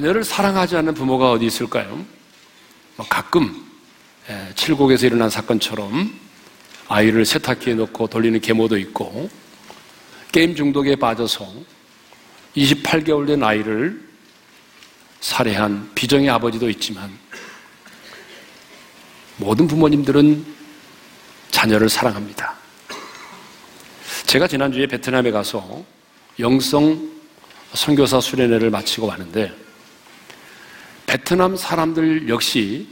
자녀를 사랑하지 않는 부모가 어디 있을까요? 뭐 가끔 예, 칠곡에서 일어난 사건처럼 아이를 세탁기에 넣고 돌리는 계모도 있고 게임 중독에 빠져서 28개월 된 아이를 살해한 비정의 아버지도 있지만 모든 부모님들은 자녀를 사랑합니다. 제가 지난주에 베트남에 가서 영성 선교사 수련회를 마치고 왔는데 베트남 사람들 역시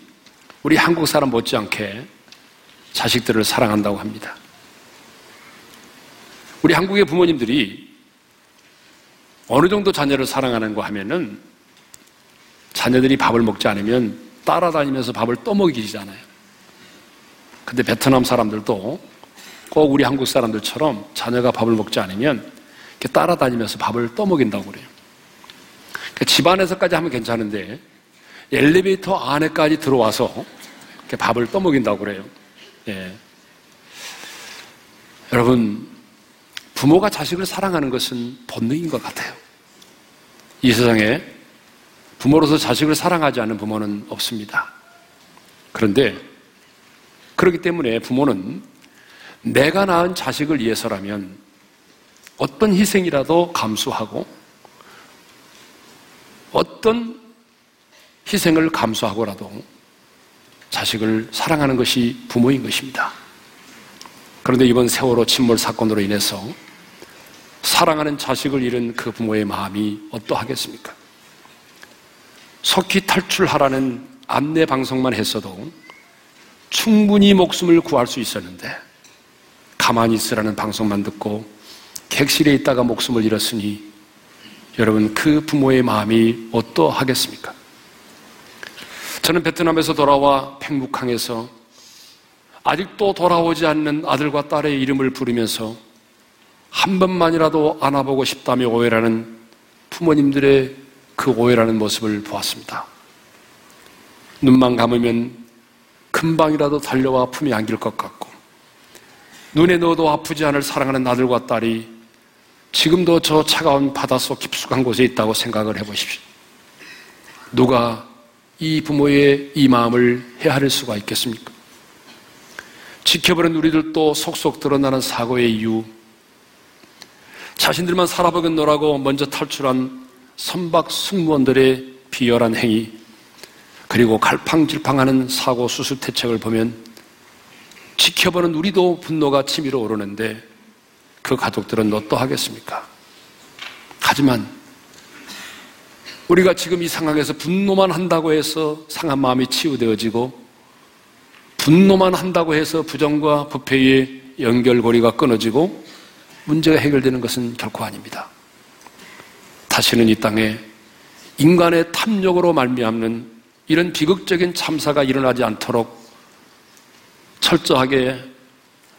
우리 한국 사람 못지않게 자식들을 사랑한다고 합니다. 우리 한국의 부모님들이 어느 정도 자녀를 사랑하는 거 하면은 자녀들이 밥을 먹지 않으면 따라다니면서 밥을 떠먹이잖아요. 근데 베트남 사람들도 꼭 우리 한국 사람들처럼 자녀가 밥을 먹지 않으면 이렇게 따라다니면서 밥을 떠먹인다고 그래요. 그러니까 집안에서까지 하면 괜찮은데 엘리베이터 안에까지 들어와서 이렇게 밥을 떠먹인다고 그래요. 예. 여러분, 부모가 자식을 사랑하는 것은 본능인 것 같아요. 이 세상에 부모로서 자식을 사랑하지 않는 부모는 없습니다. 그런데 그렇기 때문에 부모는 내가 낳은 자식을 위해서라면 어떤 희생이라도 감수하고 어떤 희생을 감수하고라도 자식을 사랑하는 것이 부모인 것입니다. 그런데 이번 세월호 침몰 사건으로 인해서 사랑하는 자식을 잃은 그 부모의 마음이 어떠하겠습니까? 속히 탈출하라는 안내 방송만 했어도 충분히 목숨을 구할 수 있었는데 가만히 있으라는 방송만 듣고 객실에 있다가 목숨을 잃었으니 여러분 그 부모의 마음이 어떠하겠습니까? 저는 베트남에서 돌아와 팽묵항에서 아직도 돌아오지 않는 아들과 딸의 이름을 부르면서 한 번만이라도 안아보고 싶다며 오해라는 부모님들의 그 오해라는 모습을 보았습니다. 눈만 감으면 금방이라도 달려와 품에 안길 것 같고 눈에 넣어도 아프지 않을 사랑하는 아들과 딸이 지금도 저 차가운 바닷속 깊숙한 곳에 있다고 생각을 해보십시오. 누가 이 부모의 이 마음을 헤아릴 수가 있겠습니까? 지켜보는 우리들도 속속 드러나는 사고의 이유, 자신들만 살아보겠노라고 먼저 탈출한 선박 승무원들의 비열한 행위, 그리고 갈팡질팡하는 사고 수술 대책을 보면 지켜보는 우리도 분노가 치밀어 오르는데 그 가족들은 어떠하겠습니까? 하지만 우리가 지금 이 상황에서 분노만 한다고 해서 상한 마음이 치유되어지고 분노만 한다고 해서 부정과 부패의 연결고리가 끊어지고 문제가 해결되는 것은 결코 아닙니다. 다시는 이 땅에 인간의 탐욕으로 말미암는 이런 비극적인 참사가 일어나지 않도록 철저하게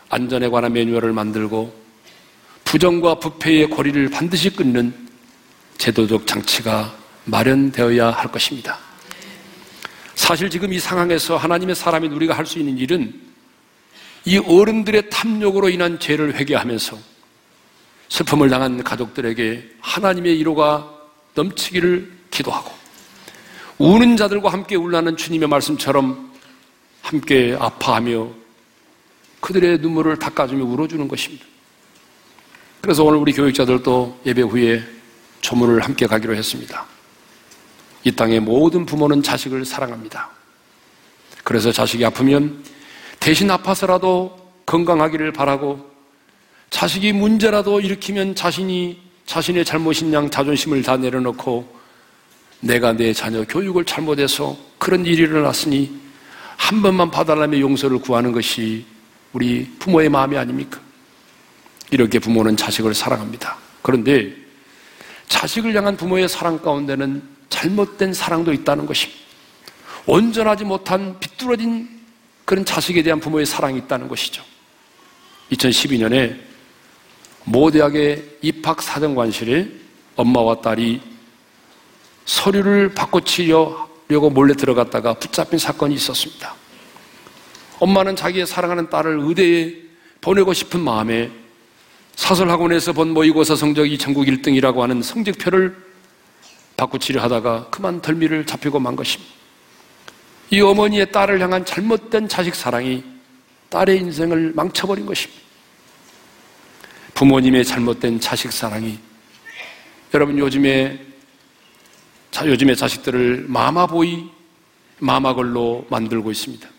안전에 관한 매뉴얼을 만들고 부정과 부패의 고리를 반드시 끊는 제도적 장치가 마련되어야 할 것입니다. 사실 지금 이 상황에서 하나님의 사람인 우리가 할 수 있는 일은 이 어른들의 탐욕으로 인한 죄를 회개하면서 슬픔을 당한 가족들에게 하나님의 위로가 넘치기를 기도하고 우는 자들과 함께 울라는 주님의 말씀처럼 함께 아파하며 그들의 눈물을 닦아주며 울어주는 것입니다. 그래서 오늘 우리 교육자들도 예배 후에 조문을 함께 가기로 했습니다. 이 땅의 모든 부모는 자식을 사랑합니다. 그래서 자식이 아프면 대신 아파서라도 건강하기를 바라고 자식이 문제라도 일으키면 자신이 자신의 잘못인 양 자존심을 다 내려놓고 내가 내 자녀 교육을 잘못해서 그런 일이 일어났으니 한 번만 봐달라며 용서를 구하는 것이 우리 부모의 마음이 아닙니까? 이렇게 부모는 자식을 사랑합니다. 그런데 자식을 향한 부모의 사랑 가운데는 잘못된 사랑도 있다는 것입니다. 온전하지 못한 비뚤어진 그런 자식에 대한 부모의 사랑이 있다는 것이죠. 2012년에 모 대학의 입학 사정관실에 엄마와 딸이 서류를 바꿔치려고 몰래 들어갔다가 붙잡힌 사건이 있었습니다. 엄마는 자기의 사랑하는 딸을 의대에 보내고 싶은 마음에 사설학원에서 본 모의고사 성적이 전국 1등이라고 하는 성적표를 바꾸치려 하다가 그만 덜미를 잡히고 만 것입니다. 이 어머니의 딸을 향한 잘못된 자식 사랑이 딸의 인생을 망쳐버린 것입니다. 부모님의 잘못된 자식 사랑이 여러분 요즘에 자, 요즘의 자식들을 마마보이, 마마걸로 만들고 있습니다.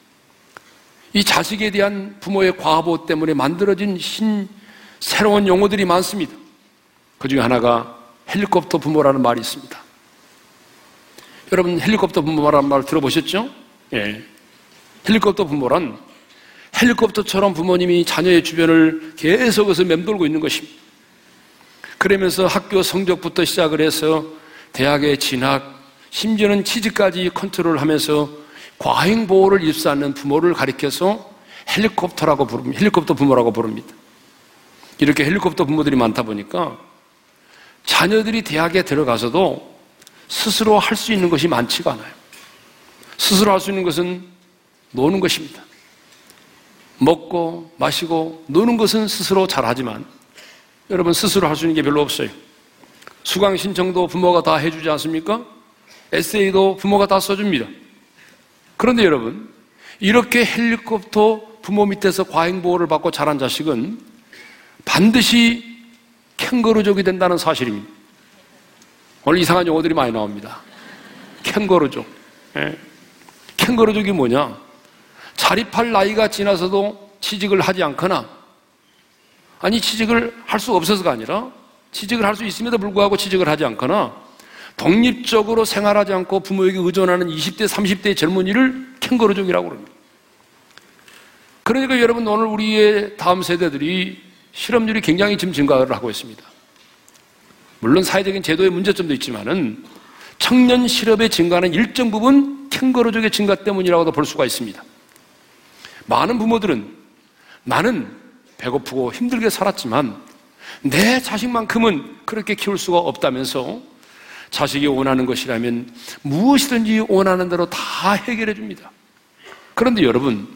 이 자식에 대한 부모의 과보 때문에 만들어진 신 새로운 용어들이 많습니다. 그 중에 하나가 헬리콥터 부모라는 말이 있습니다. 여러분 헬리콥터 부모라는 말 들어보셨죠? 예. 헬리콥터 부모란 헬리콥터처럼 부모님이 자녀의 주변을 계속해서 맴돌고 있는 것입니다. 그러면서 학교 성적부터 시작을 해서 대학의 진학, 심지어는 취직까지 컨트롤하면서 과잉 보호를 입수하는 부모를 가리켜서 헬리콥터라고 부릅니다. 헬리콥터 부모라고 부릅니다. 이렇게 헬리콥터 부모들이 많다 보니까 자녀들이 대학에 들어가서도 스스로 할 수 있는 것이 많지가 않아요. 스스로 할 수 있는 것은 노는 것입니다. 먹고 마시고 노는 것은 스스로 잘하지만 여러분 스스로 할 수 있는 게 별로 없어요. 수강 신청도 부모가 다 해주지 않습니까? 에세이도 부모가 다 써줍니다. 그런데 여러분 이렇게 헬리콥터 부모 밑에서 과잉 보호를 받고 자란 자식은 반드시 캥거루족이 된다는 사실입니다. 오늘 이상한 용어들이 많이 나옵니다. 캥거루족. 예. 캥거루족이 뭐냐? 자립할 나이가 지나서도 취직을 하지 않거나 아니 취직을 할 수 없어서가 아니라 취직을 할 수 있음에도 불구하고 취직을 하지 않거나 독립적으로 생활하지 않고 부모에게 의존하는 20대, 30대의 젊은이를 캥거루족이라고 그럽니다. 그러니까 여러분 오늘 우리의 다음 세대들이 실업률이 굉장히 지금 증가를 하고 있습니다. 물론 사회적인 제도의 문제점도 있지만은 청년 실업의 증가는 일정 부분 캥거루족의 증가 때문이라고도 볼 수가 있습니다. 많은 부모들은 나는 배고프고 힘들게 살았지만 내 자식만큼은 그렇게 키울 수가 없다면서 자식이 원하는 것이라면 무엇이든지 원하는 대로 다 해결해 줍니다. 그런데 여러분,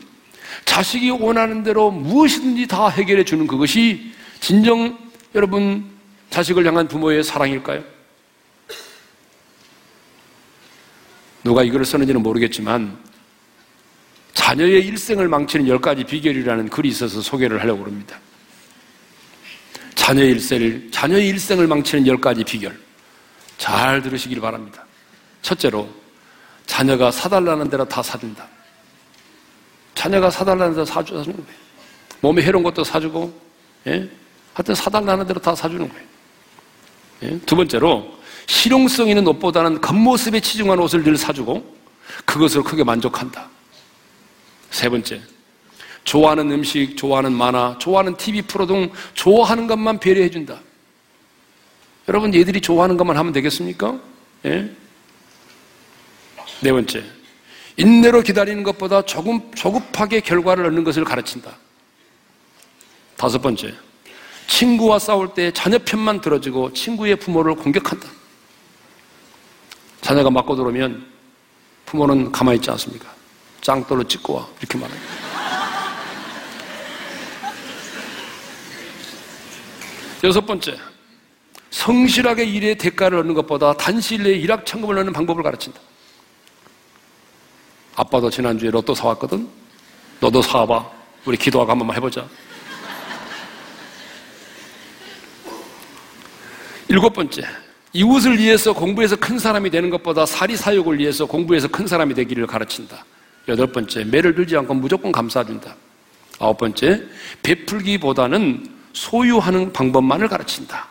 자식이 원하는 대로 무엇이든지 다 해결해 주는 그것이 진정 여러분 자식을 향한 부모의 사랑일까요? 누가 이걸 썼는지는 모르겠지만 자녀의 일생을 망치는 열 가지 비결이라는 글이 있어서 소개를 하려고 합니다. 자녀의 일생을, 자녀의 일생을 망치는 열 가지 비결. 잘 들으시길 바랍니다. 첫째로, 자녀가 사달라는 대로 다 사준다. 자녀가 사달라는 대로 사주는 거예요. 몸에 해로운 것도 사주고, 예? 하여튼 사달라는 대로 다 사주는 거예요. 예? 두 번째로, 실용성 있는 옷보다는 겉모습에 치중한 옷을 늘 사주고, 그것으로 크게 만족한다. 세 번째, 좋아하는 음식, 좋아하는 만화, 좋아하는 TV 프로 등 좋아하는 것만 배려해준다. 여러분, 얘들이 좋아하는 것만 하면 되겠습니까? 예? 네 번째, 인내로 기다리는 것보다 조금 조급하게 결과를 얻는 것을 가르친다. 다섯 번째, 친구와 싸울 때 자녀 편만 들어주고 친구의 부모를 공격한다. 자녀가 맞고 들어오면 부모는 가만히 있지 않습니까? 짱돌로 찍고 와. 이렇게 말합니다. 여섯 번째, 성실하게 일의 대가를 얻는 것보다 단시일 내에 일확천금을 얻는 방법을 가르친다. 아빠도 지난주에 로또 사왔거든? 너도 사와봐. 우리 기도하고 한 번만 해보자. 일곱 번째, 이웃을 위해서 공부해서 큰 사람이 되는 것보다 사리 사욕을 위해서 공부해서 큰 사람이 되기를 가르친다. 여덟 번째, 매를 들지 않고 무조건 감사해준다. 아홉 번째, 베풀기보다는 소유하는 방법만을 가르친다.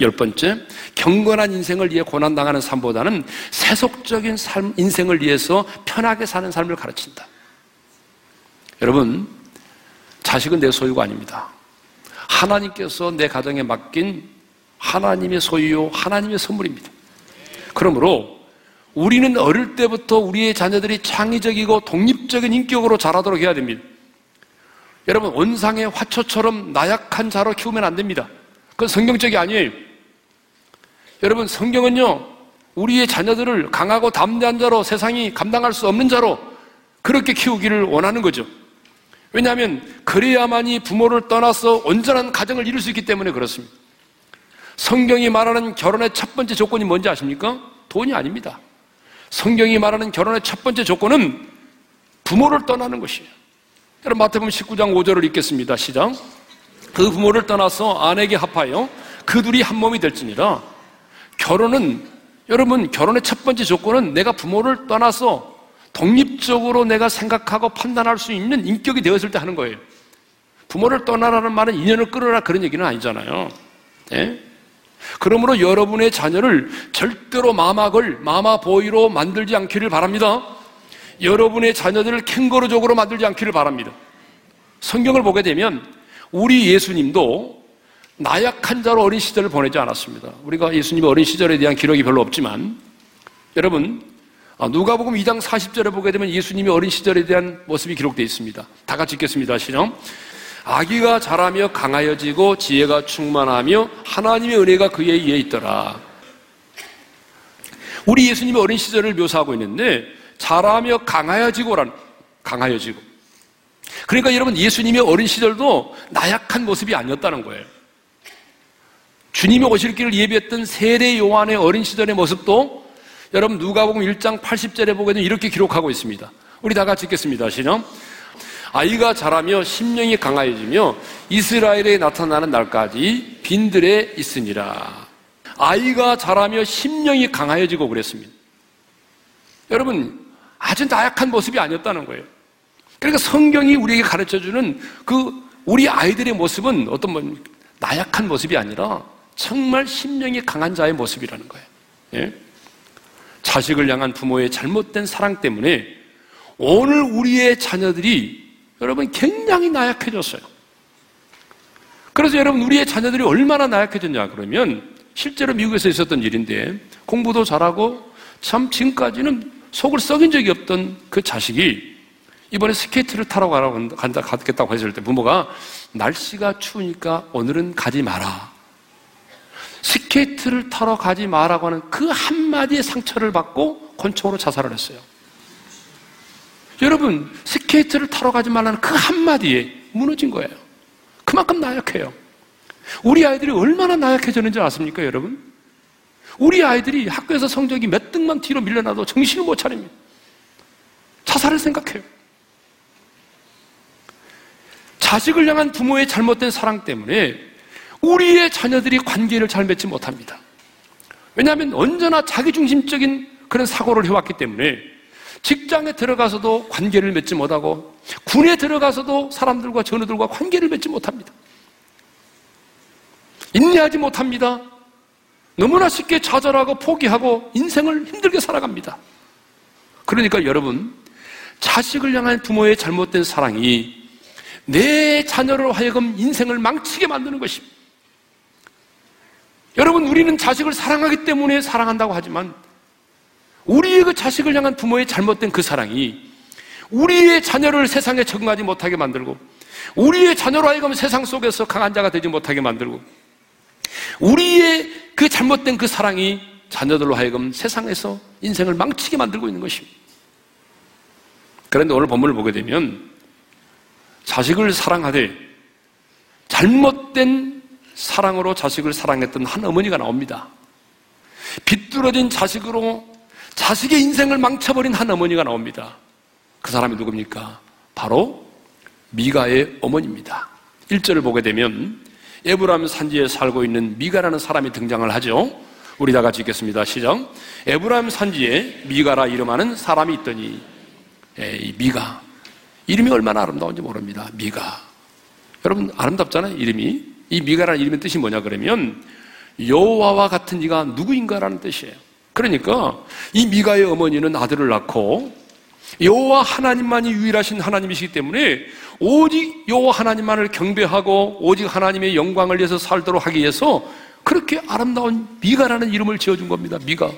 열 번째, 경건한 인생을 위해 고난당하는 삶보다는 세속적인 삶, 인생을 위해서 편하게 사는 삶을 가르친다. 여러분, 자식은 내 소유가 아닙니다. 하나님께서 내 가정에 맡긴 하나님의 소유요, 하나님의 선물입니다. 그러므로 우리는 어릴 때부터 우리의 자녀들이 창의적이고 독립적인 인격으로 자라도록 해야 됩니다. 여러분, 원상의 화초처럼 나약한 자로 키우면 안 됩니다. 그건 성경적이 아니에요. 여러분, 성경은요, 우리의 자녀들을 강하고 담대한 자로 세상이 감당할 수 없는 자로 그렇게 키우기를 원하는 거죠. 왜냐하면 그래야만이 부모를 떠나서 온전한 가정을 이룰 수 있기 때문에 그렇습니다. 성경이 말하는 결혼의 첫 번째 조건이 뭔지 아십니까? 돈이 아닙니다. 성경이 말하는 결혼의 첫 번째 조건은 부모를 떠나는 것이에요. 여러분 마태복음 19장 5절을 읽겠습니다. 시작. 그 부모를 떠나서 아내에게 합하여 그 둘이 한 몸이 될지니라. 결혼은 여러분 결혼의 첫 번째 조건은 내가 부모를 떠나서 독립적으로 내가 생각하고 판단할 수 있는 인격이 되었을 때 하는 거예요. 부모를 떠나라는 말은 인연을 끊어라 그런 얘기는 아니잖아요. 예? 그러므로 여러분의 자녀를 절대로 마막을 마마보이로 만들지 않기를 바랍니다. 여러분의 자녀들을 캥거루족으로 만들지 않기를 바랍니다. 성경을 보게 되면 우리 예수님도 나약한 자로 어린 시절을 보내지 않았습니다. 우리가 예수님의 어린 시절에 대한 기록이 별로 없지만 여러분 아, 누가복음 2장 40절에 보게 되면 예수님의 어린 시절에 대한 모습이 기록되어 있습니다. 다 같이 읽겠습니다. 시작. 아기가 자라며 강하여지고 지혜가 충만하며 하나님의 은혜가 그에 의해 있더라. 우리 예수님의 어린 시절을 묘사하고 있는데 자라며 강하여지고란 강하여지고. 그러니까 여러분 예수님의 어린 시절도 나약한 모습이 아니었다는 거예요. 주님이 오실 길을 예비했던 세례 요한의 어린 시절의 모습도 여러분 누가복음 1장 80절에 보게 되면 이렇게 기록하고 있습니다. 우리 다 같이 읽겠습니다. 시작. 아이가 자라며 심령이 강하여지며 이스라엘에 나타나는 날까지 빈들에 있으니라. 아이가 자라며 심령이 강하여지고 그랬습니다. 여러분, 아주 나약한 모습이 아니었다는 거예요. 그러니까 성경이 우리에게 가르쳐 주는 그 우리 아이들의 모습은 어떤 뭐 나약한 모습이 아니라 정말 심령이 강한 자의 모습이라는 거예요. 예? 자식을 향한 부모의 잘못된 사랑 때문에 오늘 우리의 자녀들이 여러분 굉장히 나약해졌어요. 그래서 여러분 우리의 자녀들이 얼마나 나약해졌냐 그러면 실제로 미국에서 있었던 일인데 공부도 잘하고 참 지금까지는 속을 썩인 적이 없던 그 자식이 이번에 스케이트를 타러 가라고 간다 가겠다고 했을 때 부모가 날씨가 추우니까 오늘은 가지 마라. 스케이트를 타러 가지 마라고 하는 그 한마디의 상처를 받고 권총으로 자살을 했어요. 여러분, 스케이트를 타러 가지 말라는 그 한마디에 무너진 거예요. 그만큼 나약해요. 우리 아이들이 얼마나 나약해졌는지 아십니까, 여러분? 우리 아이들이 학교에서 성적이 몇 등만 뒤로 밀려나도 정신을 못 차립니다. 자살을 생각해요. 자식을 향한 부모의 잘못된 사랑 때문에 우리의 자녀들이 관계를 잘 맺지 못합니다. 왜냐하면 언제나 자기중심적인 그런 사고를 해왔기 때문에 직장에 들어가서도 관계를 맺지 못하고 군에 들어가서도 사람들과 전우들과 관계를 맺지 못합니다. 인내하지 못합니다. 너무나 쉽게 좌절하고 포기하고 인생을 힘들게 살아갑니다. 그러니까 여러분, 자식을 향한 부모의 잘못된 사랑이 내 자녀로 하여금 인생을 망치게 만드는 것입니다. 여러분, 우리는 자식을 사랑하기 때문에 사랑한다고 하지만 우리의 그 자식을 향한 부모의 잘못된 그 사랑이 우리의 자녀를 세상에 적응하지 못하게 만들고 우리의 자녀로 하여금 세상 속에서 강한 자가 되지 못하게 만들고 우리의 그 잘못된 그 사랑이 자녀들로 하여금 세상에서 인생을 망치게 만들고 있는 것입니다. 그런데 오늘 본문을 보게 되면 자식을 사랑하되 잘못된 사랑으로 자식을 사랑했던 한 어머니가 나옵니다. 비뚤어진 자식으로 자식의 인생을 망쳐버린 한 어머니가 나옵니다. 그 사람이 누굽니까? 바로 미가의 어머니입니다. 1절을 보게 되면 에브람 산지에 살고 있는 미가라는 사람이 등장을 하죠. 우리 다 같이 읽겠습니다. 시작. 에브람 산지에 미가라 이름하는 사람이 있더니 에이, 미가 이름이 얼마나 아름다운지 모릅니다. 미가 여러분 아름답잖아요. 이름이 이 미가라는 이름의 뜻이 뭐냐 그러면 여호와와 같은 이가 누구인가라는 뜻이에요. 그러니까 이 미가의 어머니는 아들을 낳고 여호와 하나님만이 유일하신 하나님이시기 때문에 오직 여호와 하나님만을 경배하고 오직 하나님의 영광을 위해서 살도록 하기 위해서 그렇게 아름다운 미가라는 이름을 지어준 겁니다. 미가.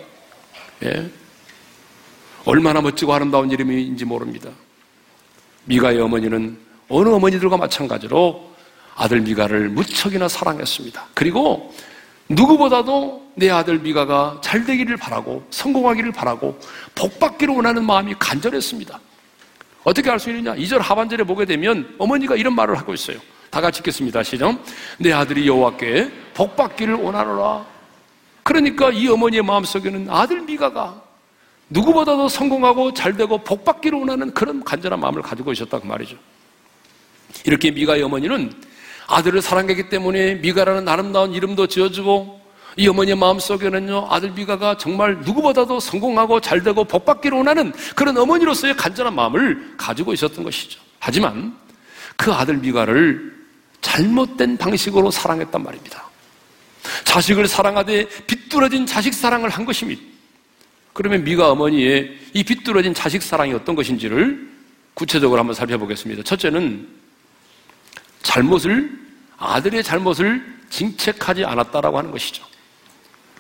예. 얼마나 멋지고 아름다운 이름인지 모릅니다. 미가의 어머니는 어느 어머니들과 마찬가지로 아들 미가를 무척이나 사랑했습니다. 그리고 누구보다도 내 아들 미가가 잘 되기를 바라고 성공하기를 바라고 복 받기를 원하는 마음이 간절했습니다. 어떻게 알 수 있느냐? 2절 하반절에 보게 되면 어머니가 이런 말을 하고 있어요. 다 같이 읽겠습니다. 시작. 내 아들이 여호와께 복 받기를 원하노라. 그러니까 이 어머니의 마음속에는 아들 미가가 누구보다도 성공하고 잘 되고 복 받기를 원하는 그런 간절한 마음을 가지고 있었다고 말이죠. 이렇게 미가의 어머니는 아들을 사랑했기 때문에 미가라는 아름다운 이름도 지어주고 이 어머니의 마음속에는요 아들 미가가 정말 누구보다도 성공하고 잘되고 복받기를 원하는 그런 어머니로서의 간절한 마음을 가지고 있었던 것이죠. 하지만 그 아들 미가를 잘못된 방식으로 사랑했단 말입니다. 자식을 사랑하되 비뚤어진 자식 사랑을 한 것입니다. 그러면 미가 어머니의 이 비뚤어진 자식 사랑이 어떤 것인지를 구체적으로 한번 살펴보겠습니다. 첫째는 잘못을 아들의 잘못을 징책하지 않았다라고 하는 것이죠.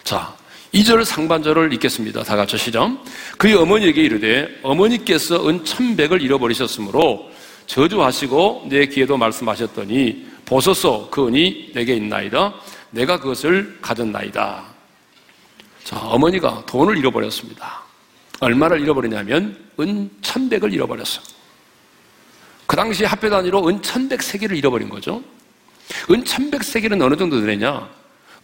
자, 2절 상반절을 읽겠습니다. 다 같이 시작. 그의 어머니에게 이르되 어머니께서 은 천백을 잃어버리셨으므로 저주하시고 내 귀에도 말씀하셨더니 보소서 그 은이 내게 있나이다. 내가 그것을 가졌나이다. 자, 어머니가 돈을 잃어버렸습니다. 얼마를 잃어버리냐면 은 천백을 잃어버렸어. 그 당시 합해 단위로 은 천백 세계를 잃어버린 거죠. 은 천백 세계는 어느 정도 되느냐?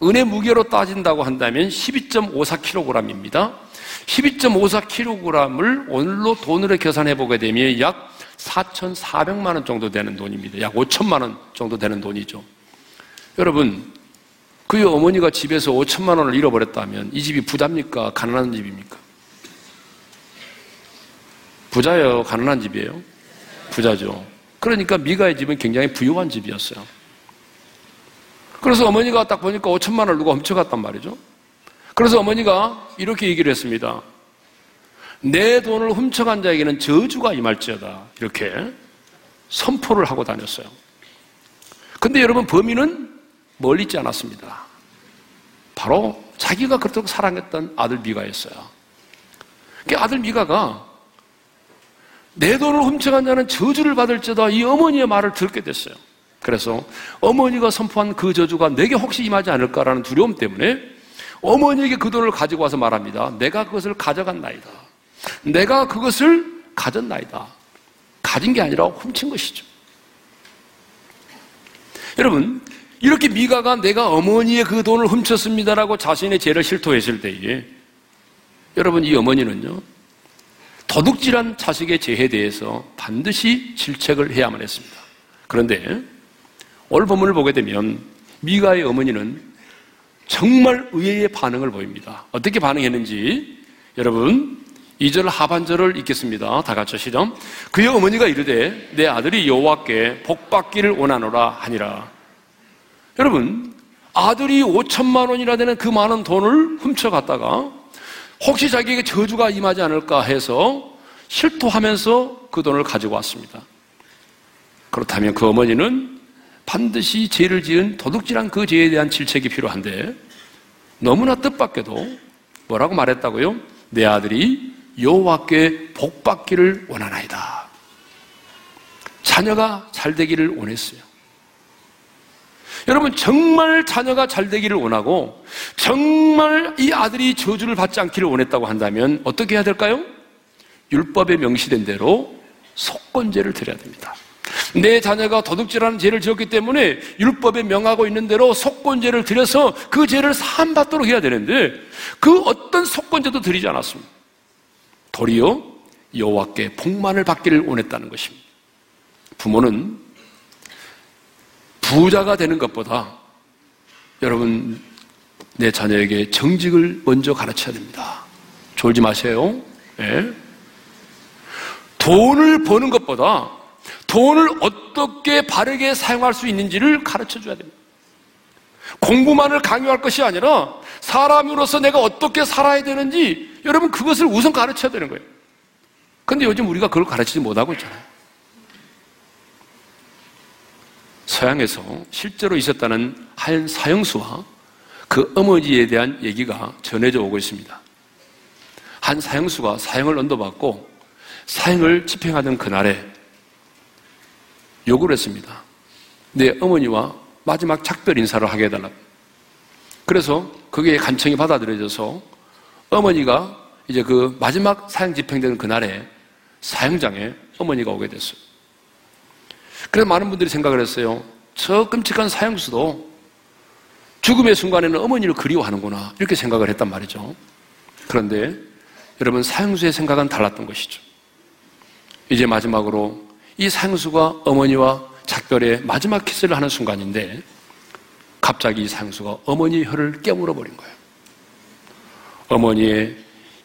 은의 무게로 따진다고 한다면 12.54kg입니다. 12.54kg을 오늘로 돈으로 계산해 보게 되면 약 4,400만 원 정도 되는 돈입니다. 약 5천만 원 정도 되는 돈이죠. 여러분, 그 어머니가 집에서 5천만 원을 잃어버렸다면 이 집이 부자입니까? 가난한 집입니까? 부자예요? 가난한 집이에요? 부자죠. 그러니까 미가의 집은 굉장히 부유한 집이었어요. 그래서 어머니가 딱 보니까 5천만 원을 누가 훔쳐갔단 말이죠. 그래서 어머니가 이렇게 얘기를 했습니다. 내 돈을 훔쳐간 자에게는 저주가 임할지어다. 이렇게 선포를 하고 다녔어요. 근데 여러분 범인은 멀리 있지 않았습니다. 바로 자기가 그렇게 사랑했던 아들 미가였어요. 그 아들 미가가 내 돈을 훔쳐간 자는 저주를 받을지어다 이 어머니의 말을 듣게 됐어요. 그래서 어머니가 선포한 그 저주가 내게 혹시 임하지 않을까라는 두려움 때문에 어머니에게 그 돈을 가지고 와서 말합니다. 내가 그것을 가져간 나이다. 내가 그것을 가졌 나이다. 가진 게 아니라 훔친 것이죠. 여러분, 이렇게 미가가 내가 어머니의 그 돈을 훔쳤습니다라고 자신의 죄를 실토했을 때에 여러분 이 어머니는요 도둑질한 자식의 죄에 대해서 반드시 질책을 해야만 했습니다. 그런데 오늘 본문을 보게 되면 미가의 어머니는 정말 의외의 반응을 보입니다. 어떻게 반응했는지 여러분 2절 하반절을 읽겠습니다. 다 같이 시작. 그의 어머니가 이르되 내 아들이 여호와께 복받기를 원하노라 하니라. 여러분 아들이 5천만 원이나 되는 그 많은 돈을 훔쳐갔다가 혹시 자기에게 저주가 임하지 않을까 해서 실토하면서 그 돈을 가지고 왔습니다. 그렇다면 그 어머니는 반드시 죄를 지은 도둑질한 그 죄에 대한 질책이 필요한데 너무나 뜻밖에도 뭐라고 말했다고요? 내 아들이 여호와께 복받기를 원하나이다. 자녀가 잘 되기를 원했어요. 여러분 정말 자녀가 잘 되기를 원하고 정말 이 아들이 저주를 받지 않기를 원했다고 한다면 어떻게 해야 될까요? 율법에 명시된 대로 속건제를 드려야 됩니다. 내 자녀가 도둑질하는 죄를 지었기 때문에 율법에 명하고 있는 대로 속건제를 드려서 그 죄를 사함받도록 해야 되는데 그 어떤 속건제도 드리지 않았습니다. 도리어 여호와께 복만을 받기를 원했다는 것입니다. 부모는 부자가 되는 것보다 여러분 내 자녀에게 정직을 먼저 가르쳐야 됩니다. 졸지 마세요. 네. 돈을 버는 것보다 돈을 어떻게 바르게 사용할 수 있는지를 가르쳐 줘야 됩니다. 공부만을 강요할 것이 아니라 사람으로서 내가 어떻게 살아야 되는지 여러분 그것을 우선 가르쳐야 되는 거예요. 근데 요즘 우리가 그걸 가르치지 못하고 있잖아요. 서양에서 실제로 있었다는 한 사형수와 그 어머니에 대한 얘기가 전해져 오고 있습니다. 한 사형수가 사형을 언도받고 사형을 집행하던 그날에 요구를 했습니다. 내 어머니와 마지막 작별 인사를 하게 해달라고. 그래서 그게 간청이 받아들여져서 어머니가 이제 그 마지막 사형 집행되는 그날에 사형장에 어머니가 오게 됐어요. 그래서 많은 분들이 생각을 했어요. 저 끔찍한 사형수도 죽음의 순간에는 어머니를 그리워하는구나. 이렇게 생각을 했단 말이죠. 그런데 여러분, 사형수의 생각은 달랐던 것이죠. 이제 마지막으로 이 사형수가 어머니와 작별의 마지막 키스를 하는 순간인데 갑자기 이 사형수가 어머니의 혀를 깨물어 버린 거예요. 어머니의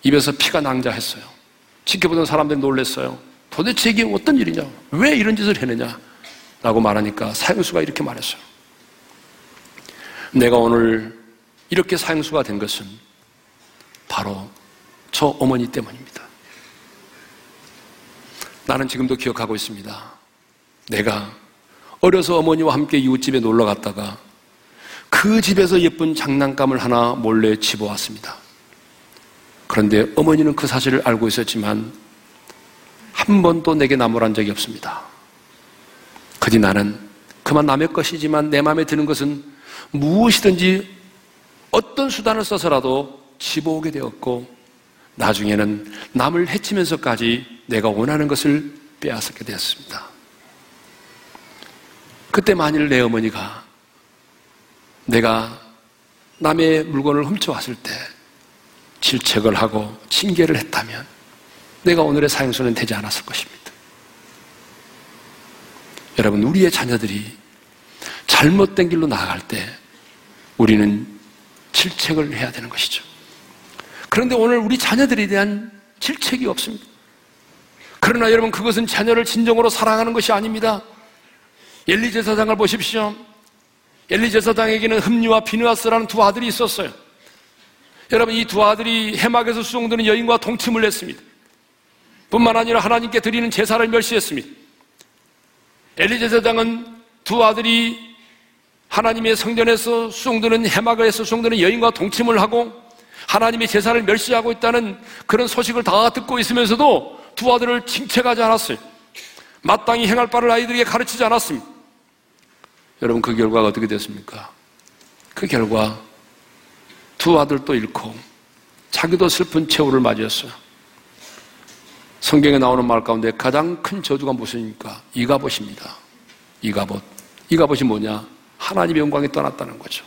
입에서 피가 낭자했어요. 지켜보던 사람들이 놀랐어요. 도대체 이게 어떤 일이냐? 왜 이런 짓을 했느냐? 라고 말하니까 사형수가 이렇게 말했어요. 내가 오늘 이렇게 사형수가 된 것은 바로 저 어머니 때문입니다. 나는 지금도 기억하고 있습니다. 내가 어려서 어머니와 함께 이웃집에 놀러 갔다가 그 집에서 예쁜 장난감을 하나 몰래 집어왔습니다. 그런데 어머니는 그 사실을 알고 있었지만 한 번도 내게 나무란 적이 없습니다. 그뒤 나는 그만 남의 것이지만 내 마음에 드는 것은 무엇이든지 어떤 수단을 써서라도 집어오게 되었고 나중에는 남을 해치면서까지 내가 원하는 것을 빼앗게 되었습니다. 그때 만일 내 어머니가 내가 남의 물건을 훔쳐왔을 때 질책을 하고 징계를 했다면 내가 오늘의 사형수는 되지 않았을 것입니다. 여러분, 우리의 자녀들이 잘못된 길로 나아갈 때 우리는 질책을 해야 되는 것이죠. 그런데 오늘 우리 자녀들에 대한 질책이 없습니다. 그러나 여러분, 그것은 자녀를 진정으로 사랑하는 것이 아닙니다. 엘리 제사장을 보십시오. 엘리 제사장에게는 흠리와 비누아스라는 두 아들이 있었어요. 여러분, 이 두 아들이 해막에서 수종되는 여인과 동침을 했습니다. 뿐만 아니라 하나님께 드리는 제사를 멸시했습니다. 엘리 제사장은 두 아들이 하나님의 성전에서 수종되는 해막에서 수종되는 여인과 동침을 하고 하나님의 제사를 멸시하고 있다는 그런 소식을 다 듣고 있으면서도 두 아들을 칭책하지 않았어요. 마땅히 행할 바를 아이들에게 가르치지 않았습니다. 여러분 그 결과가 어떻게 됐습니까? 그 결과 두 아들도 잃고 자기도 슬픈 최후를 맞이했어요. 성경에 나오는 말 가운데 가장 큰 저주가 무엇입니까? 이가봇입니다. 이가봇. 이가봇이 뭐냐? 하나님의 영광이 떠났다는 거죠.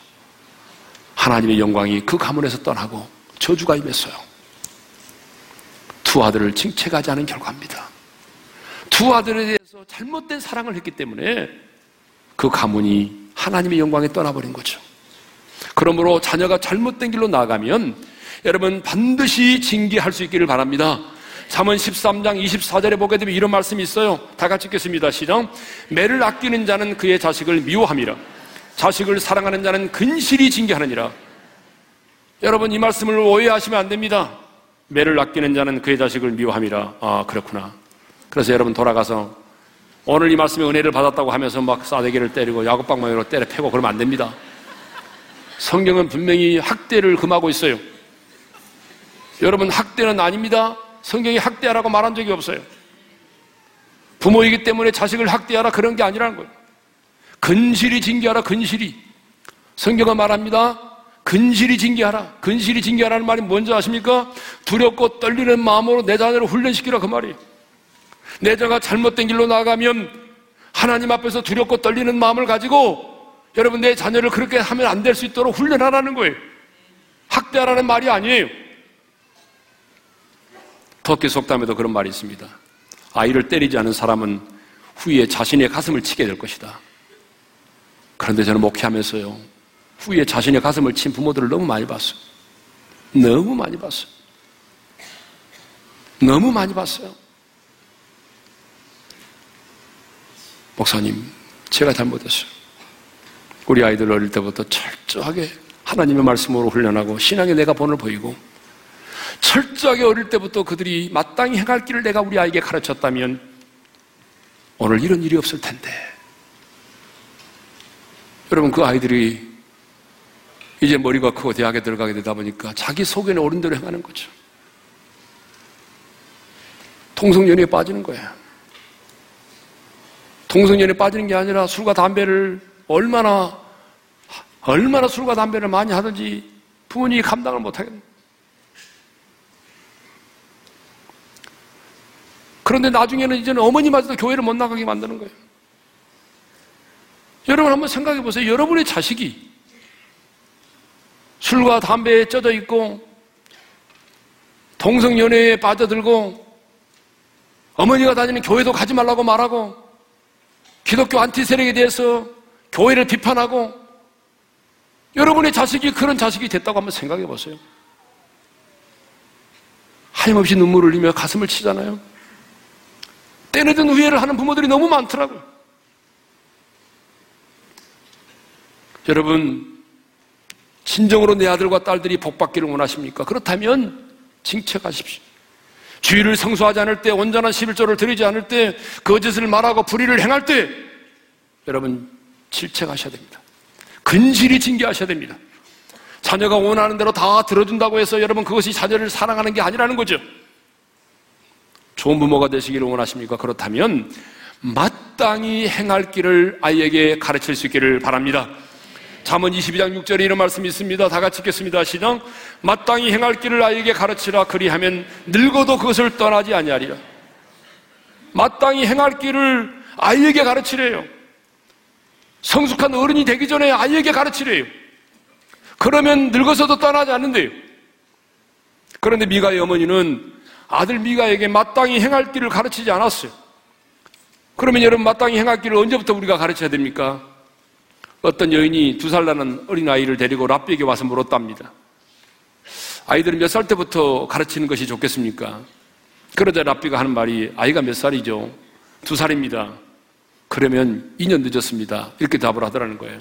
하나님의 영광이 그 가문에서 떠나고 저주가 임했어요. 두 아들을 칭책하지 않은 결과입니다. 두 아들에 대해서 잘못된 사랑을 했기 때문에 그 가문이 하나님의 영광에 떠나버린 거죠. 그러므로 자녀가 잘못된 길로 나가면 여러분 반드시 징계할 수 있기를 바랍니다. 3원 13장 24절에 보게 되면 이런 말씀이 있어요. 다 같이 읽겠습니다. 시작. 매를 아끼는 자는 그의 자식을 미워함이라. 자식을 사랑하는 자는 근실이 징계하느니라. 여러분 이 말씀을 오해하시면 안 됩니다. 매를 아끼는 자는 그의 자식을 미워함이라. 아 그렇구나. 그래서 여러분 돌아가서 오늘 이 말씀에 은혜를 받았다고 하면서 막 싸대기를 때리고 야구방망이로 때려 패고 그러면 안 됩니다. 성경은 분명히 학대를 금하고 있어요. 여러분 학대는 아닙니다. 성경이 학대하라고 말한 적이 없어요. 부모이기 때문에 자식을 학대하라 그런 게 아니라는 거예요. 근실이 징계하라, 근실이. 성경은 말합니다. 근실이 징계하라. 근실이 징계하라는 말이 뭔지 아십니까? 두렵고 떨리는 마음으로 내 자녀를 훈련시키라 그 말이에요. 내 자가 잘못된 길로 나가면 하나님 앞에서 두렵고 떨리는 마음을 가지고 여러분 내 자녀를 그렇게 하면 안 될 수 있도록 훈련하라는 거예요. 학대하라는 말이 아니에요. 터키 속담에도 그런 말이 있습니다. 아이를 때리지 않은 사람은 후에 자신의 가슴을 치게 될 것이다. 그런데 저는 목회하면서요. 후에 자신의 가슴을 친 부모들을 너무 많이 봤어요. 너무 많이 봤어요. 너무 많이 봤어요. 목사님, 제가 잘못했어요. 우리 아이들 어릴 때부터 철저하게 하나님의 말씀으로 훈련하고 신앙에 내가 본을 보이고 철저하게 어릴 때부터 그들이 마땅히 행할 길을 내가 우리 아이에게 가르쳤다면 오늘 이런 일이 없을 텐데. 여러분, 그 아이들이 이제 머리가 크고 대학에 들어가게 되다 보니까 자기 속에는 옳은 대로 행하는 거죠. 통성연애에 빠지는 거예요. 통성연애에 빠지는 게 아니라 술과 담배를 얼마나, 얼마나 술과 담배를 많이 하든지 부모님이 감당을 못하겠네. 그런데 나중에는 이제는 어머니마저도 교회를 못 나가게 만드는 거예요. 여러분 한번 생각해 보세요. 여러분의 자식이 술과 담배에 쪄져 있고 동성연애에 빠져들고 어머니가 다니는 교회도 가지 말라고 말하고 기독교 안티 세력에 대해서 교회를 비판하고 여러분의 자식이 그런 자식이 됐다고 한번 생각해 보세요. 하염없이 눈물을 흘리며 가슴을 치잖아요. 때늦은 후회를 하는 부모들이 너무 많더라고요. 여러분, 진정으로 내 아들과 딸들이 복받기를 원하십니까? 그렇다면 징책하십시오. 주의를 성수하지 않을 때, 온전한 11조를 드리지 않을 때, 거짓을 말하고 불의를 행할 때, 여러분, 질책하셔야 됩니다. 근실이 징계하셔야 됩니다. 자녀가 원하는 대로 다 들어준다고 해서 여러분 그것이 자녀를 사랑하는 게 아니라는 거죠. 좋은 부모가 되시기를 원하십니까? 그렇다면 마땅히 행할 길을 아이에게 가르칠 수 있기를 바랍니다. 잠언 22장 6절에 이런 말씀이 있습니다. 다 같이 읽겠습니다. 시작. 마땅히 행할 길을 아이에게 가르치라. 그리하면 늙어도 그것을 떠나지 아니하리라. 마땅히 행할 길을 아이에게 가르치래요. 성숙한 어른이 되기 전에 아이에게 가르치래요. 그러면 늙어서도 떠나지 않는데요. 그런데 미가의 어머니는 아들 미가에게 마땅히 행할 길을 가르치지 않았어요. 그러면 여러분 마땅히 행할 길을 언제부터 우리가 가르쳐야 됩니까? 어떤 여인이 두 살 나는 어린아이를 데리고 랍비에게 와서 물었답니다. 아이들은 몇 살 때부터 가르치는 것이 좋겠습니까? 그러자 랍비가 하는 말이 아이가 몇 살이죠? 두 살입니다. 그러면 2년 늦었습니다. 이렇게 답을 하더라는 거예요.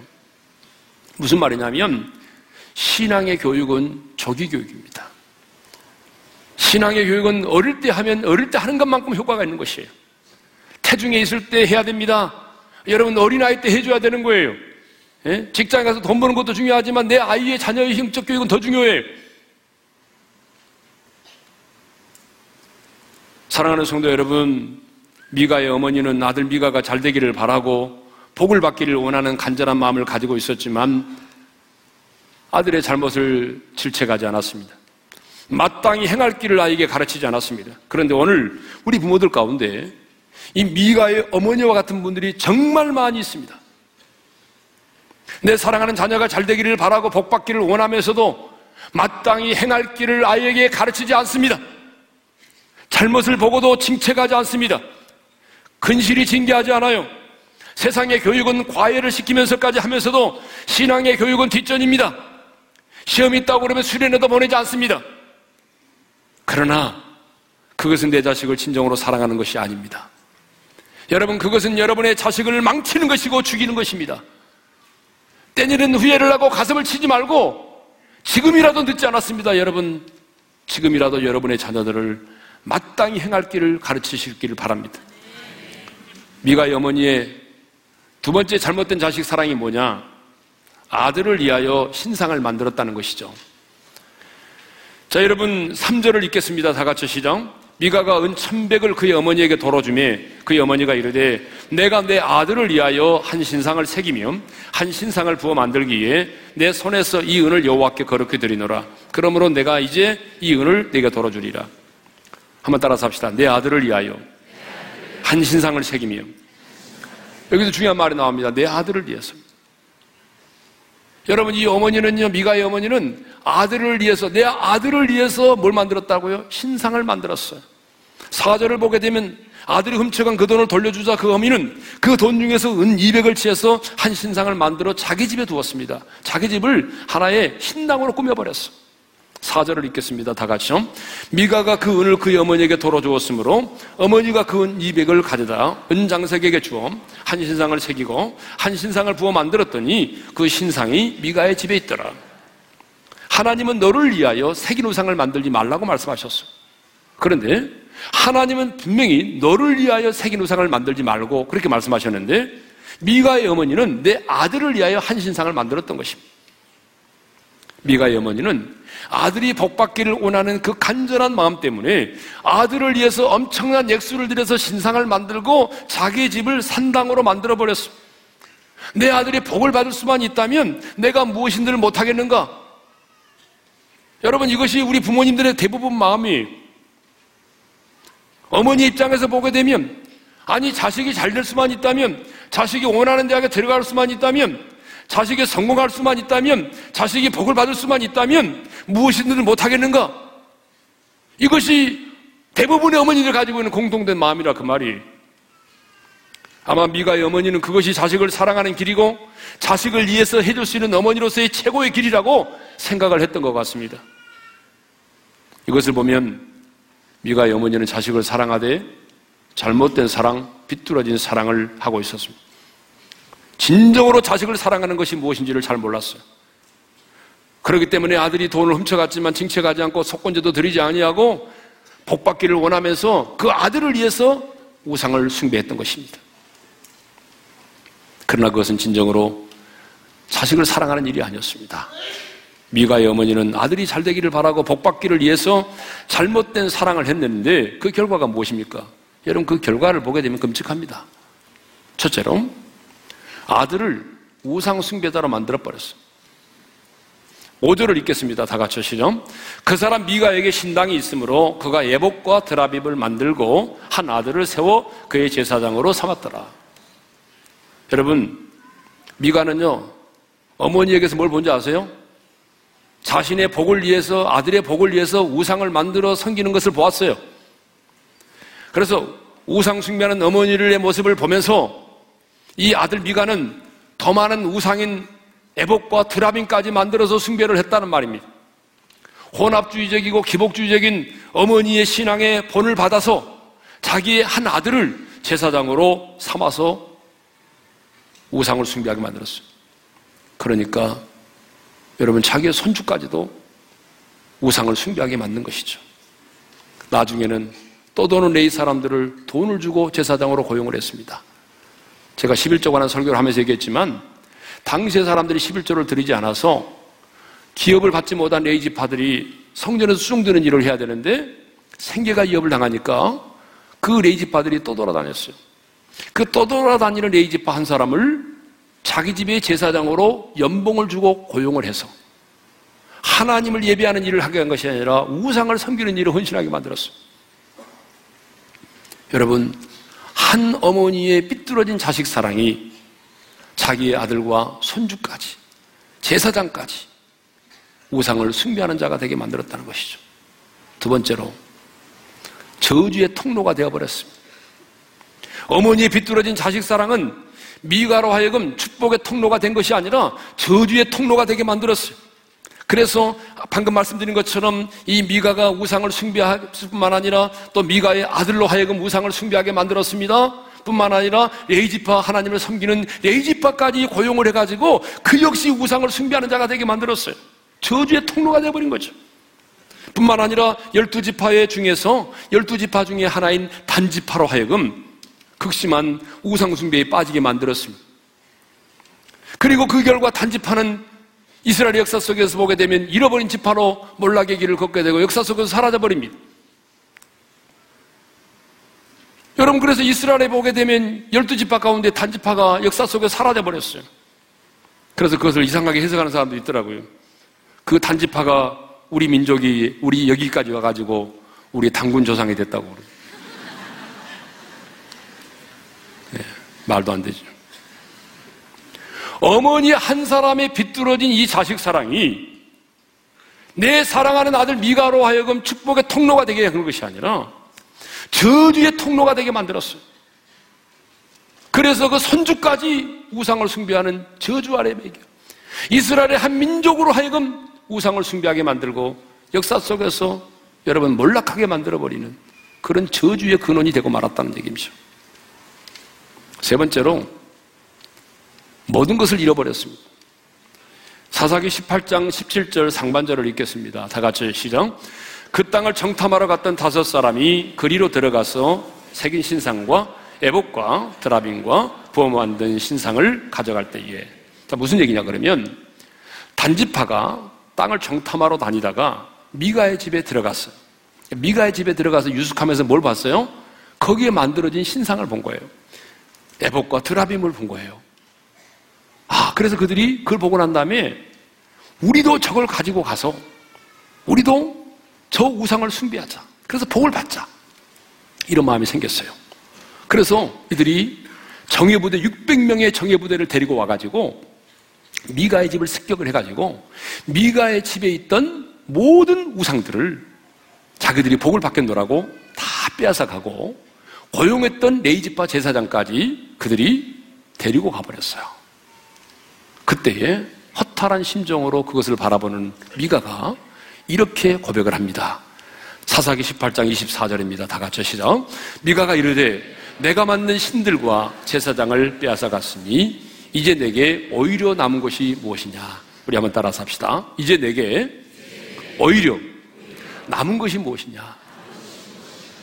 무슨 말이냐면 신앙의 교육은 조기 교육입니다. 신앙의 교육은 어릴 때 하면 어릴 때 하는 것만큼 효과가 있는 것이에요. 태중에 있을 때 해야 됩니다. 여러분 어린아이 때 해줘야 되는 거예요. 예? 직장에 가서 돈 버는 것도 중요하지만 내 아이의 자녀의 형적 교육은 더 중요해요. 사랑하는 성도 여러분, 미가의 어머니는 아들 미가가 잘 되기를 바라고 복을 받기를 원하는 간절한 마음을 가지고 있었지만 아들의 잘못을 질책하지 않았습니다. 마땅히 행할 길을 아이에게 가르치지 않았습니다. 그런데 오늘 우리 부모들 가운데 이 미가의 어머니와 같은 분들이 정말 많이 있습니다. 내 사랑하는 자녀가 잘 되기를 바라고 복 받기를 원하면서도 마땅히 행할 길을 아이에게 가르치지 않습니다. 잘못을 보고도 칭책하지 않습니다. 근실이 징계하지 않아요. 세상의 교육은 과외를 시키면서까지 하면서도 신앙의 교육은 뒷전입니다. 시험이 있다고 그러면 수련회도 보내지 않습니다. 그러나 그것은 내 자식을 진정으로 사랑하는 것이 아닙니다. 여러분, 그것은 여러분의 자식을 망치는 것이고 죽이는 것입니다. 때리는 후회를 하고 가슴을 치지 말고 지금이라도 늦지 않았습니다. 여러분, 지금이라도 여러분의 자녀들을 마땅히 행할 길을 가르치실 기를 바랍니다. 미가의 어머니의 두 번째 잘못된 자식 사랑이 뭐냐? 아들을 위하여 신상을 만들었다는 것이죠. 자, 여러분, 3절을 읽겠습니다. 다 같이 시작. 미가가 은 천백을 그의 어머니에게 돌아주매 그의 어머니가 이르되 내가 내 아들을 위하여 한 신상을 새기며 한 신상을 부어 만들기 위해 내 손에서 이 은을 여호와께 거룩히 드리노라. 그러므로 내가 이제 이 은을 내게 돌아주리라. 한번 따라서 합시다. 내 아들을 위하여 한 신상을 새기며 여기서 중요한 말이 나옵니다. 내 아들을 위해서. 여러분 이 어머니는요 미가의 어머니는 아들을 위해서 내 아들을 위해서 뭘 만들었다고요? 신상을 만들었어요. 사절을 보게 되면 아들이 훔쳐간 그 돈을 돌려주자 그 어미는 그 돈 중에서 은 200을 취해서 한 신상을 만들어 자기 집에 두었습니다. 자기 집을 하나의 신당으로 꾸며버렸어. 사절을 읽겠습니다. 다 같이요. 미가가 그 은을 그의 어머니에게 돌아 주었으므로 어머니가 그 은 200을 가져다 은장색에게 주어 한 신상을 새기고 한 신상을 부어 만들었더니 그 신상이 미가의 집에 있더라. 하나님은 너를 위하여 새긴 우상을 만들지 말라고 말씀하셨어. 그런데 하나님은 분명히 너를 위하여 새긴 우상을 만들지 말고 그렇게 말씀하셨는데 미가의 어머니는 내 아들을 위하여 한 신상을 만들었던 것입니다. 미가의 어머니는 아들이 복받기를 원하는 그 간절한 마음 때문에 아들을 위해서 엄청난 액수를 들여서 신상을 만들고 자기 집을 산당으로 만들어 버렸어. 내 아들이 복을 받을 수만 있다면 내가 무엇인들을 못하겠는가? 여러분 이것이 우리 부모님들의 대부분 마음이 어머니 입장에서 보게 되면 아니 자식이 잘 될 수만 있다면 자식이 원하는 대학에 들어갈 수만 있다면 자식이 성공할 수만 있다면 자식이 복을 받을 수만 있다면 무엇이든 못하겠는가? 이것이 대부분의 어머니들 가지고 있는 공통된 마음이라 그 말이 아마 미가의 어머니는 그것이 자식을 사랑하는 길이고 자식을 위해서 해줄 수 있는 어머니로서의 최고의 길이라고 생각을 했던 것 같습니다. 이것을 보면 미가의 어머니는 자식을 사랑하되 잘못된 사랑, 비뚤어진 사랑을 하고 있었습니다. 진정으로 자식을 사랑하는 것이 무엇인지를 잘 몰랐어요. 그렇기 때문에 아들이 돈을 훔쳐갔지만 징책하지 않고 속건제도 드리지 아니하고 복받기를 원하면서 그 아들을 위해서 우상을 숭배했던 것입니다. 그러나 그것은 진정으로 자식을 사랑하는 일이 아니었습니다. 미가의 어머니는 아들이 잘 되기를 바라고 복받기를 위해서 잘못된 사랑을 했는데 그 결과가 무엇입니까? 여러분 그 결과를 보게 되면 끔찍합니다. 첫째로 아들을 우상 숭배자로 만들어 버렸어. 5절을 읽겠습니다. 다 같이 시죠. 그 사람 미가에게 신당이 있으므로 그가 예복과 드라빕을 만들고 한 아들을 세워 그의 제사장으로 삼았더라. 여러분 미가는요 어머니에게서 뭘 본지 아세요? 자신의 복을 위해서 아들의 복을 위해서 우상을 만들어 섬기는 것을 보았어요. 그래서 우상 숭배하는 어머니의 모습을 보면서 이 아들 미가는 더 많은 우상인 애복과 드라빈까지 만들어서 숭배를 했다는 말입니다. 혼합주의적이고 기복주의적인 어머니의 신앙의 본을 받아서 자기의 한 아들을 제사장으로 삼아서 우상을 숭배하게 만들었어요. 그러니까 여러분 자기의 손주까지도 우상을 숭배하게 만든 것이죠. 나중에는 떠도는 레위 사람들을 돈을 주고 제사장으로 고용을 했습니다. 제가 11조 관한 설교를 하면서 얘기했지만 당시의 사람들이 11조를 드리지 않아서 기업을 받지 못한 레위 지파들이 성전에서 수종드는 일을 해야 되는데 생계가 위협을 당하니까 그 레위 지파들이 떠돌아다녔어요. 그 떠돌아다니는 레위 지파 한 사람을 자기 집의 제사장으로 연봉을 주고 고용을 해서 하나님을 예배하는 일을 하게 한 것이 아니라 우상을 섬기는 일을 헌신하게 만들었어요. 여러분, 한 어머니의 삐뚤어진 자식 사랑이 자기의 아들과 손주까지, 제사장까지 우상을 숭배하는 자가 되게 만들었다는 것이죠. 두 번째로, 저주의 통로가 되어버렸습니다. 어머니의 비뚤어진 자식 사랑은 미가로 하여금 축복의 통로가 된 것이 아니라 저주의 통로가 되게 만들었어요. 그래서 방금 말씀드린 것처럼 이 미가가 우상을 숭배할 뿐만 아니라 또 미가의 아들로 하여금 우상을 숭배하게 만들었습니다. 뿐만 아니라 레이지파 하나님을 섬기는 레이지파까지 고용을 해가지고 그 역시 우상을 숭배하는 자가 되게 만들었어요. 저주의 통로가 되어버린 거죠. 뿐만 아니라 열두 지파의 중에서 열두 지파 중에 하나인 단지파로 하여금 극심한 우상숭배에 빠지게 만들었습니다. 그리고 그 결과 단지파는 이스라엘 역사 속에서 보게 되면 잃어버린 지파로 몰락의 길을 걷게 되고 역사 속에서 사라져버립니다. 여러분 그래서 이스라엘에 보게 되면 열두 지파 가운데 단지파가 역사 속에 사라져버렸어요. 그래서 그것을 이상하게 해석하는 사람도 있더라고요. 그 단지파가 우리 민족이 우리 여기까지 와가지고 우리 당군 조상이 됐다고. 네, 말도 안 되죠. 어머니 한 사람의 비뚤어진 이 자식 사랑이 내 사랑하는 아들 미가로 하여금 축복의 통로가 되게 하는 것이 아니라 저주의 통로가 되게 만들었어요. 그래서 그 선주까지 우상을 숭배하는 저주 아래 매겨. 이스라엘의 한 민족으로 하여금 우상을 숭배하게 만들고 역사 속에서 여러분 몰락하게 만들어버리는 그런 저주의 근원이 되고 말았다는 얘기입니다. 세 번째로 모든 것을 잃어버렸습니다. 사사기 18장 17절 상반절을 읽겠습니다. 다 같이 시작. 그 땅을 정탐하러 갔던 다섯 사람이 그리로 들어가서 새긴 신상과 애복과 드라빈과 부어 만든 신상을 가져갈 때에 자, 무슨 얘기냐 그러면 단지파가 땅을 정탐하러 다니다가 미가의 집에 들어갔어요. 미가의 집에 들어가서 유숙하면서 뭘 봤어요? 거기에 만들어진 신상을 본 거예요. 애복과 드라빔을 본 거예요. 아, 그래서 그들이 그걸 보고 난 다음에 우리도 저걸 가지고 가서 우리도 저 우상을 숭배하자. 그래서 복을 받자. 이런 마음이 생겼어요. 그래서 이들이 정예부대 600명의 정예부대를 데리고 와가지고 미가의 집을 습격을 해가지고 미가의 집에 있던 모든 우상들을 자기들이 복을 받겠노라고 다 빼앗아 가고 고용했던 레이지파 제사장까지 그들이 데리고 가버렸어요. 그때에 허탈한 심정으로 그것을 바라보는 미가가 이렇게 고백을 합니다. 사사기 18장 24절입니다. 다 같이 시작. 미가가 이르되 내가 만든 신들과 제사장을 빼앗아 갔으니 이제 내게 오히려 남은 것이 무엇이냐? 우리 한번 따라서 합시다. 이제 내게 오히려 남은 것이 무엇이냐?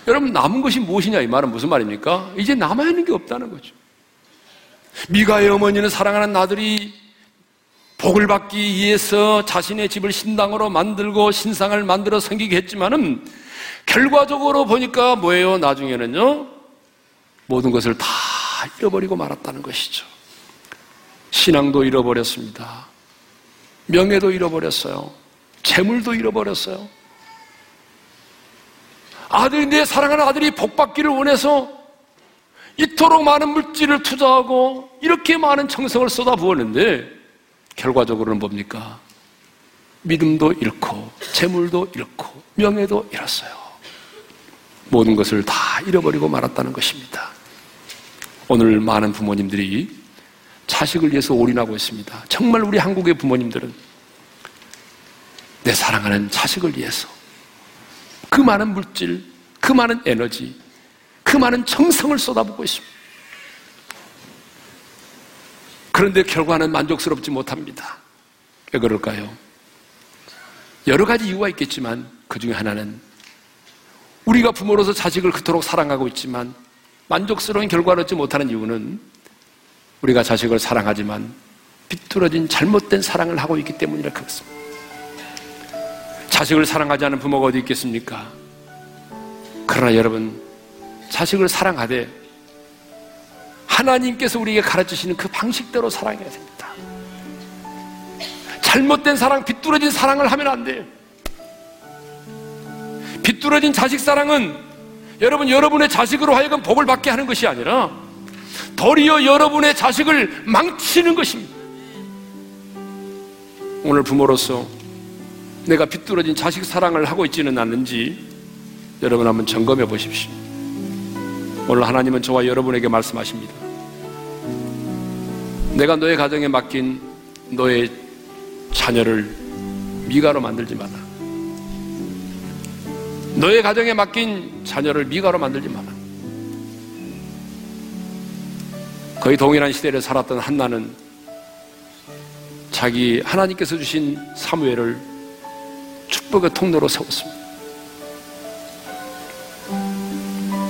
여러분 남은 것이 무엇이냐 이 말은 무슨 말입니까? 이제 남아 있는 게 없다는 거죠. 미가의 어머니는 사랑하는 아들이 복을 받기 위해서 자신의 집을 신당으로 만들고 신상을 만들어 생기게 했지만은 결과적으로 보니까 뭐예요? 나중에는요 모든 것을 다 잃어버리고 말았다는 것이죠. 신앙도 잃어버렸습니다. 명예도 잃어버렸어요. 재물도 잃어버렸어요. 아들이 내 사랑하는 아들이 복 받기를 원해서 이토록 많은 물질을 투자하고 이렇게 많은 정성을 쏟아부었는데 결과적으로는 뭡니까? 믿음도 잃고 재물도 잃고 명예도 잃었어요. 모든 것을 다 잃어버리고 말았다는 것입니다. 오늘 많은 부모님들이 자식을 위해서 올인하고 있습니다. 정말 우리 한국의 부모님들은 내 사랑하는 자식을 위해서 그 많은 물질, 그 많은 에너지, 그 많은 정성을 쏟아붓고 있습니다. 그런데 결과는 만족스럽지 못합니다. 왜 그럴까요? 여러 가지 이유가 있겠지만 그 중에 하나는 우리가 부모로서 자식을 그토록 사랑하고 있지만 만족스러운 결과를 얻지 못하는 이유는 우리가 자식을 사랑하지만 비뚤어진 잘못된 사랑을 하고 있기 때문이라 그렇습니다. 자식을 사랑하지 않은 부모가 어디 있겠습니까? 그러나 여러분, 자식을 사랑하되 하나님께서 우리에게 가르치시는 그 방식대로 사랑해야 됩니다. 잘못된 사랑, 비뚤어진 사랑을 하면 안 돼요. 비뚤어진 자식 사랑은 여러분, 여러분의 자식으로 하여금 복을 받게 하는 것이 아니라 도리어 여러분의 자식을 망치는 것입니다. 오늘 부모로서 내가 비뚤어진 자식 사랑을 하고 있지는 않는지 여러분 한번 점검해 보십시오. 오늘 하나님은 저와 여러분에게 말씀하십니다. 내가 너의 가정에 맡긴 너의 자녀를 미가로 만들지 마라. 너의 가정에 맡긴 자녀를 미가로 만들지 마라. 거의 동일한 시대를 살았던 한나는 자기 하나님께서 주신 사무엘을 축복의 통로로 세웠습니다.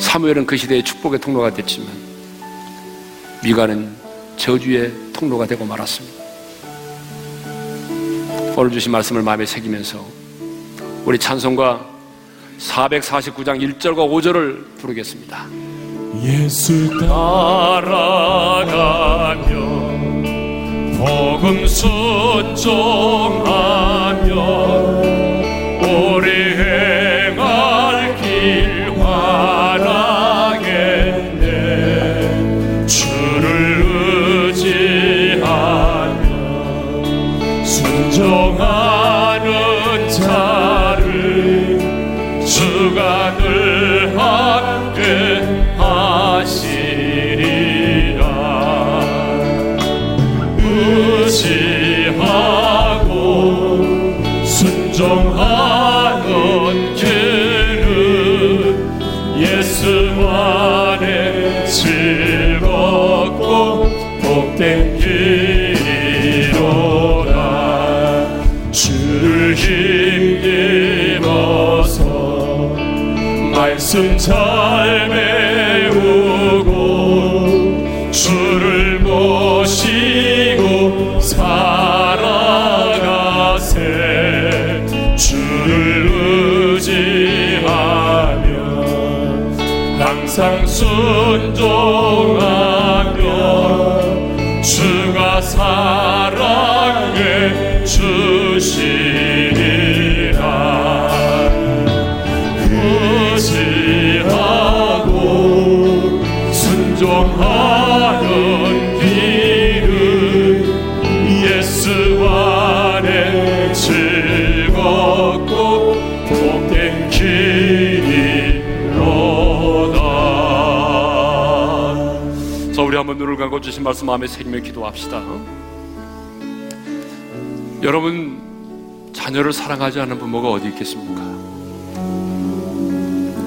사무엘은 그 시대의 축복의 통로가 됐지만 미가는 저주의 통로가 되고 말았습니다. 오늘 주신 말씀을 마음에 새기면서 우리 찬송가 449장 1절과 5절을 부르겠습니다. 예수 따라가며 복음 순종하며 말씀 항상 눈을 감고 주신 말씀 마음에 새기며 기도합시다 여러분 자녀를 사랑하지 않는 부모가 어디 있겠습니까?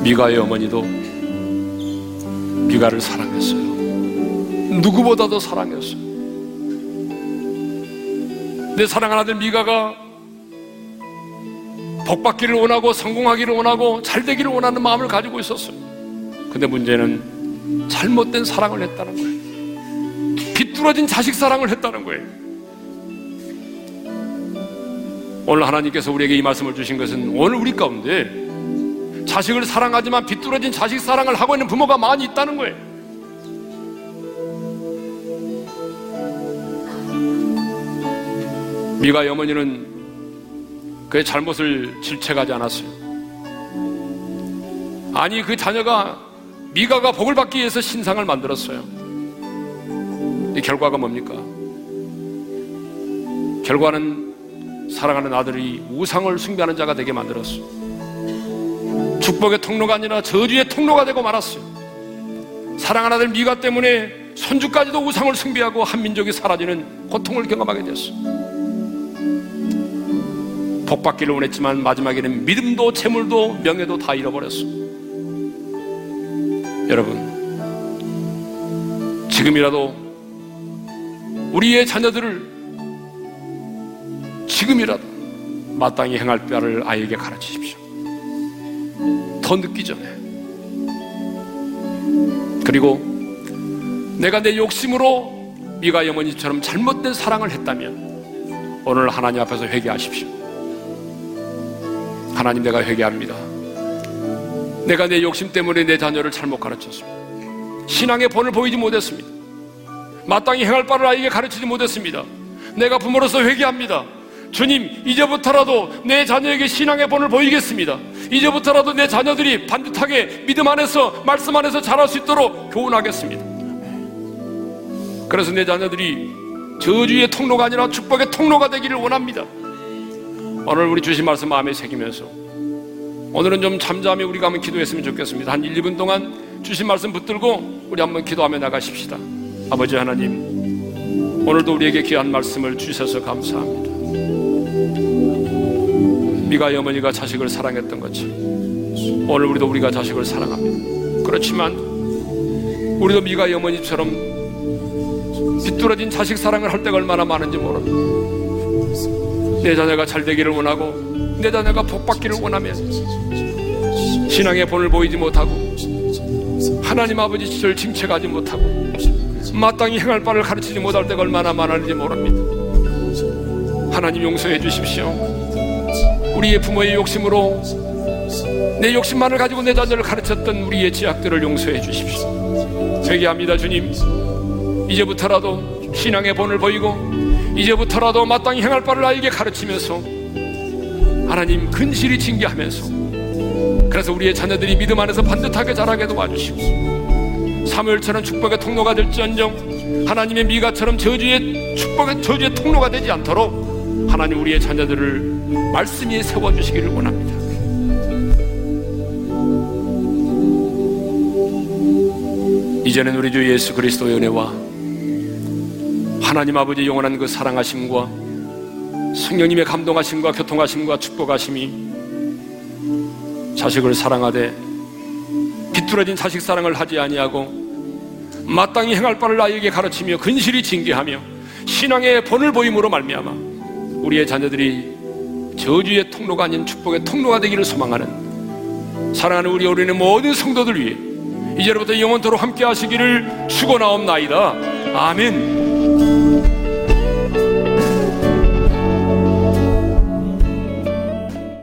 미가의 어머니도 미가를 사랑했어요. 누구보다도 사랑했어요. 내 사랑하는 아들 미가가 복받기를 원하고 성공하기를 원하고 잘 되기를 원하는 마음을 가지고 있었어요. 근데 문제는 잘못된 사랑을 했다는 거예요. 비뚤어진 자식 사랑을 했다는 거예요. 오늘 하나님께서 우리에게 이 말씀을 주신 것은 오늘 우리 가운데 자식을 사랑하지만 비뚤어진 자식 사랑을 하고 있는 부모가 많이 있다는 거예요. 미가 어머니는 그의 잘못을 질책하지 않았어요. 아니 그 자녀가 미가가 복을 받기 위해서 신상을 만들었어요. 이 결과가 뭡니까? 결과는 사랑하는 아들이 우상을 숭배하는 자가 되게 만들었어요. 축복의 통로가 아니라 저주의 통로가 되고 말았어요. 사랑하는 아들 미가 때문에 손주까지도 우상을 숭배하고 한 민족이 사라지는 고통을 경험하게 되었어요. 복 받기를 원했지만 마지막에는 믿음도 재물도 명예도 다 잃어버렸어. 여러분, 지금이라도 우리의 자녀들을 지금이라도 마땅히 행할 바를 아이에게 가르치십시오. 더 늦기 전에. 그리고 내가 내 욕심으로 미가 어머니처럼 잘못된 사랑을 했다면 오늘 하나님 앞에서 회개하십시오. 하나님 내가 회개합니다. 내가 내 욕심 때문에 내 자녀를 잘못 가르쳤습니다. 신앙의 본을 보이지 못했습니다. 마땅히 행할 바를 아이에게 가르치지 못했습니다. 내가 부모로서 회개합니다. 주님, 이제부터라도 내 자녀에게 신앙의 본을 보이겠습니다. 이제부터라도 내 자녀들이 반듯하게 믿음 안에서, 말씀 안에서 자랄 수 있도록 교훈하겠습니다. 그래서 내 자녀들이 저주의 통로가 아니라 축복의 통로가 되기를 원합니다. 오늘 우리 주신 말씀 마음에 새기면서 오늘은 좀 잠잠히 우리가 한번 기도했으면 좋겠습니다. 한 1, 2분 동안 주신 말씀 붙들고 우리 한번 기도하며 나가십시다. 아버지 하나님, 오늘도 우리에게 귀한 말씀을 주셔서 감사합니다. 미가의 어머니가 자식을 사랑했던 것처럼 오늘 우리도 우리가 자식을 사랑합니다. 그렇지만 우리도 미가의 어머니처럼 비뚤어진 자식 사랑을 할 때가 얼마나 많은지 모릅니다. 내 자녀가 잘 되기를 원하고 내 자녀가 복 받기를 원하면 신앙의 본을 보이지 못하고 하나님 아버지 시절 징책하지 못하고 마땅히 행할 바를 가르치지 못할 때가 얼마나 많은지 모릅니다. 하나님 용서해 주십시오. 우리의 부모의 욕심으로 내 욕심만을 가지고 내 자녀를 가르쳤던 우리의 지약들을 용서해 주십시오. 회개합니다, 주님. 이제부터라도 신앙의 본을 보이고 이제부터라도 마땅히 행할 바를 아이에게 가르치면서 하나님 근실이 징계하면서 그래서 우리의 자녀들이 믿음 안에서 반듯하게 자라게 도와주시고 사무엘처럼 축복의 통로가 될지언정 하나님의 미가처럼 저주의 축복의 저주의 통로가 되지 않도록 하나님 우리의 자녀들을 말씀 위에 세워 주시기를 원합니다. 이제는 우리 주 예수 그리스도의 은혜와 하나님 아버지 영원한 그 사랑하심과 성령님의 감동하심과 교통하심과 축복하심이 자식을 사랑하되 비뚤어진 자식 사랑을 하지 아니하고 마땅히 행할 바를 아이에게 가르치며 근실히 징계하며 신앙의 본을 보임으로 말미암아 우리의 자녀들이 저주의 통로가 아닌 축복의 통로가 되기를 소망하는 사랑하는 우리 어린의 모든 성도들 위해 이제로부터 영원토록 함께 하시기를 축원하옵나이다. 아멘.